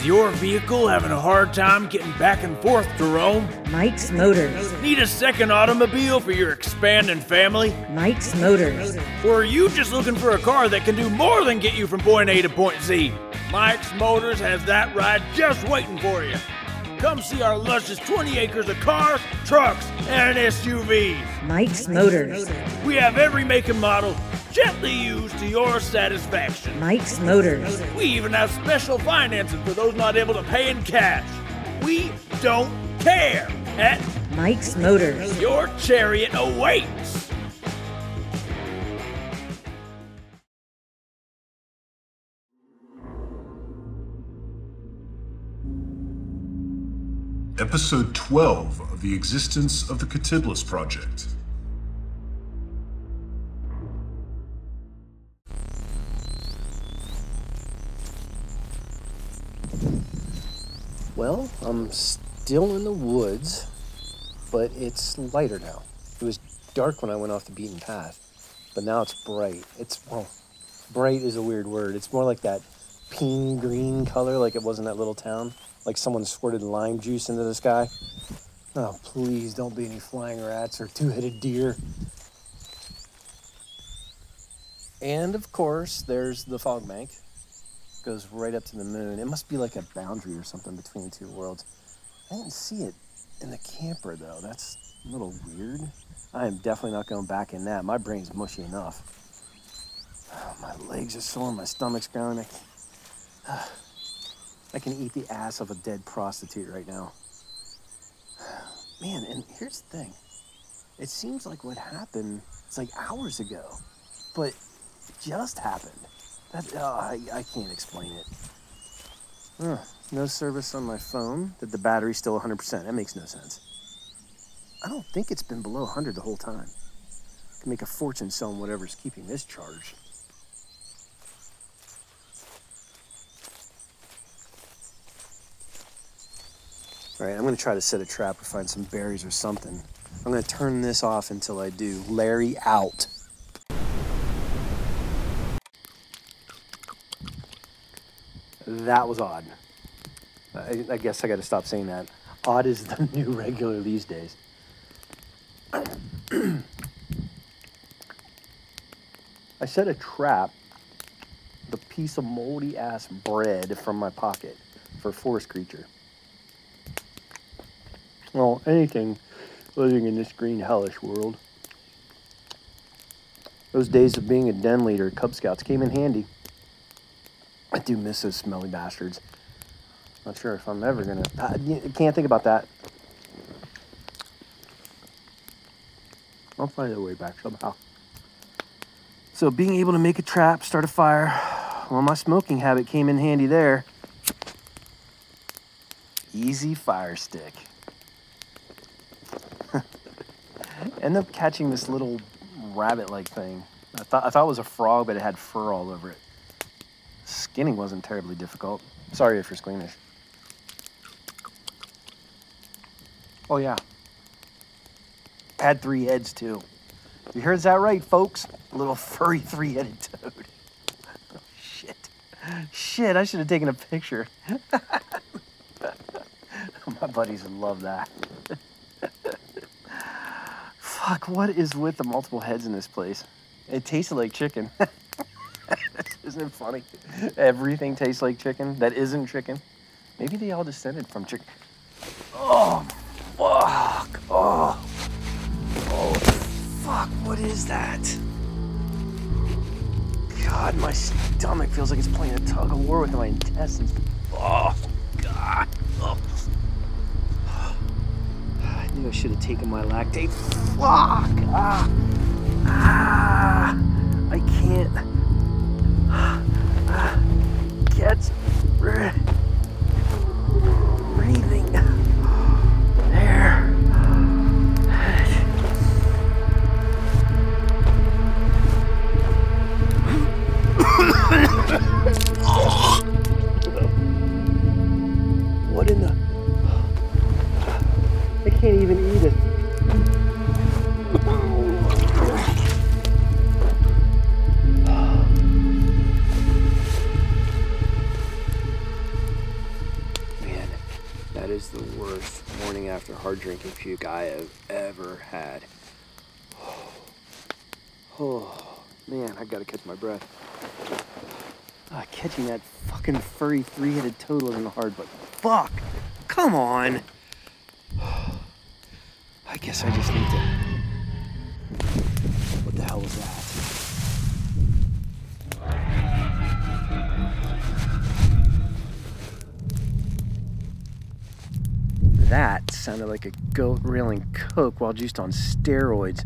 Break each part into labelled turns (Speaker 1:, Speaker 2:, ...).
Speaker 1: Is your vehicle having a hard time getting back and forth to Rome?
Speaker 2: Mike's Motors.
Speaker 1: Need a second automobile for your expanding family?
Speaker 2: Mike's Motors.
Speaker 1: Or are you just looking for a car that can do more than get you from point A to point Z? Mike's Motors has that ride just waiting for you. Come see our luscious 20 acres of cars, trucks, and SUVs.
Speaker 2: Mike's Motors.
Speaker 1: We have every make and model gently used to your satisfaction.
Speaker 2: Mike's Motors.
Speaker 1: We even have special financing for those not able to pay in cash. We don't care. At
Speaker 2: Mike's Motors.
Speaker 1: your chariot awaits.
Speaker 3: Episode 12 of The Existence of the Quatiblis Project.
Speaker 4: I'm still in the woods, but it's lighter now. It was dark when I went off the beaten path, but now it's bright. It's, well, bright is a weird word. It's more like that pea green color, like it was in that little town. Like someone squirted lime juice into the sky. Oh, please don't be any flying rats or two headed deer. And of course, there's the fog bank goes right up to the moon. It must be like a boundary or something between two worlds. I didn't see it in the camper though. That's a little weird. I am definitely not going back in that. My brain's mushy enough. Oh, my legs are sore. My stomach's growling. I can, I can eat the ass of a dead prostitute right now. Man, and here's the thing. It seems like what happened, it's like hours ago, but it just happened. That, oh, I, I can't explain it. No service on my phone. That the battery's still 100%. That makes no sense. I don't think it's been below 100 the whole time. I Can make a fortune selling whatever's keeping this charged. All right, I'm gonna try to set a trap or find some berries or something. I'm gonna turn this off until I do. Larry out. That was odd. I, I guess I got to stop saying that. Odd is the new regular these days. I set a trap, the piece of moldy ass bread from my pocket for forest creature. Well, anything living in this green hellish world. Those days of being a den leader Cub Scouts came in handy. Do miss those smelly bastards. Not sure if I'm ever gonna. I can't think about that. I'll find a way back somehow. So, being able to make a trap, start a fire, well, my smoking habit came in handy there. Easy fire stick. End up catching this little rabbit-like thing. I thought I thought it was a frog, but it had fur all over it. Skinning wasn't terribly difficult. Sorry if you're squeamish. Oh, yeah. Had three heads, too. You heard that right, folks? A little furry three headed toad. Oh, shit. Shit, I should have taken a picture. My buddies would love that. Fuck, what is with the multiple heads in this place? It tasted like chicken. Isn't it funny? Everything tastes like chicken that isn't chicken. Maybe they all descended from chicken. Oh, fuck. Oh. Oh, fuck. What is that? God, my stomach feels like it's playing a tug of war with my intestines. Oh, God. Oh. I knew I should have taken my Lactaid. Fuck. Ah. Ah. I can't gets breathing there. what in the? I can't even eat it. after hard drinking puke I have ever had. Oh, man, I gotta catch my breath. Ah, catching that fucking furry three-headed toad wasn't hard, but fuck! Come on! I guess I just need to. What the hell was that? That sounded like a goat reeling coke while juiced on steroids.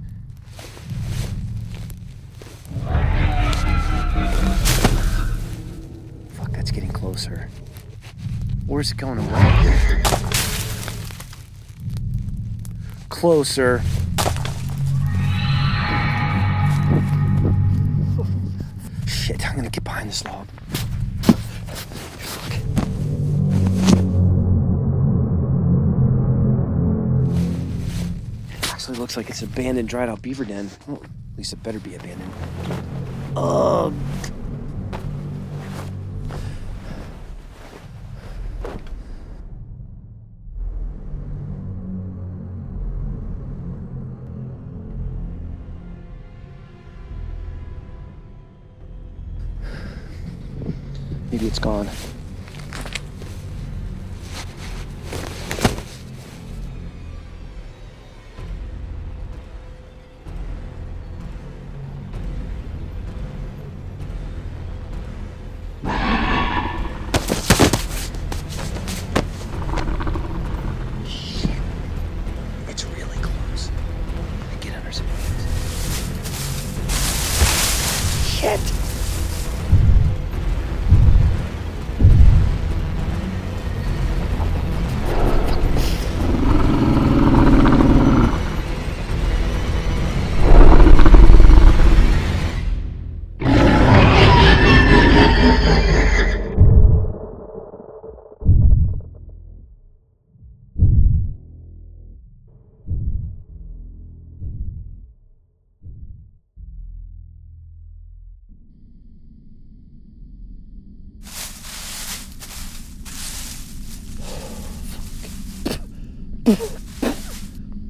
Speaker 4: Fuck, that's getting closer. Where's it going away? Closer. Shit, I'm gonna get behind this log. Looks like it's an abandoned dried out beaver den. Well, at least it better be abandoned. Ugh. Maybe it's gone.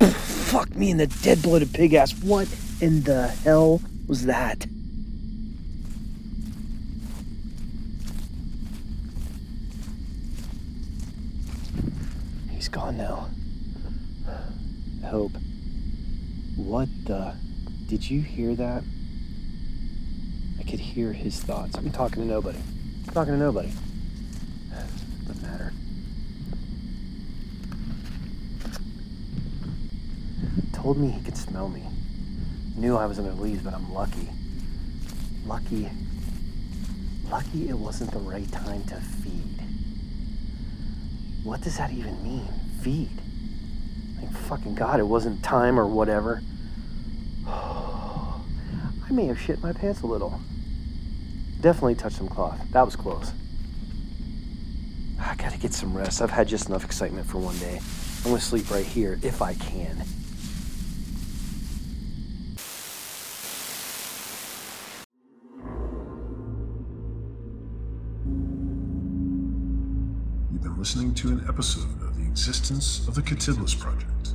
Speaker 4: Fuck me and the dead bloated pig ass. What in the hell was that? He's gone now. Hope. What the? Did you hear that? I could hear his thoughts. I'm talking to nobody. I'm talking to nobody. Doesn't matter. Told me he could smell me. Knew I was gonna leave, but I'm lucky. Lucky. Lucky it wasn't the right time to feed. What does that even mean? Feed? Like fucking God, it wasn't time or whatever. I may have shit my pants a little. Definitely touched some cloth. That was close. I gotta get some rest. I've had just enough excitement for one day. I'm gonna sleep right here if I can.
Speaker 3: Been listening to an episode of The Existence of the Quatiblis Project.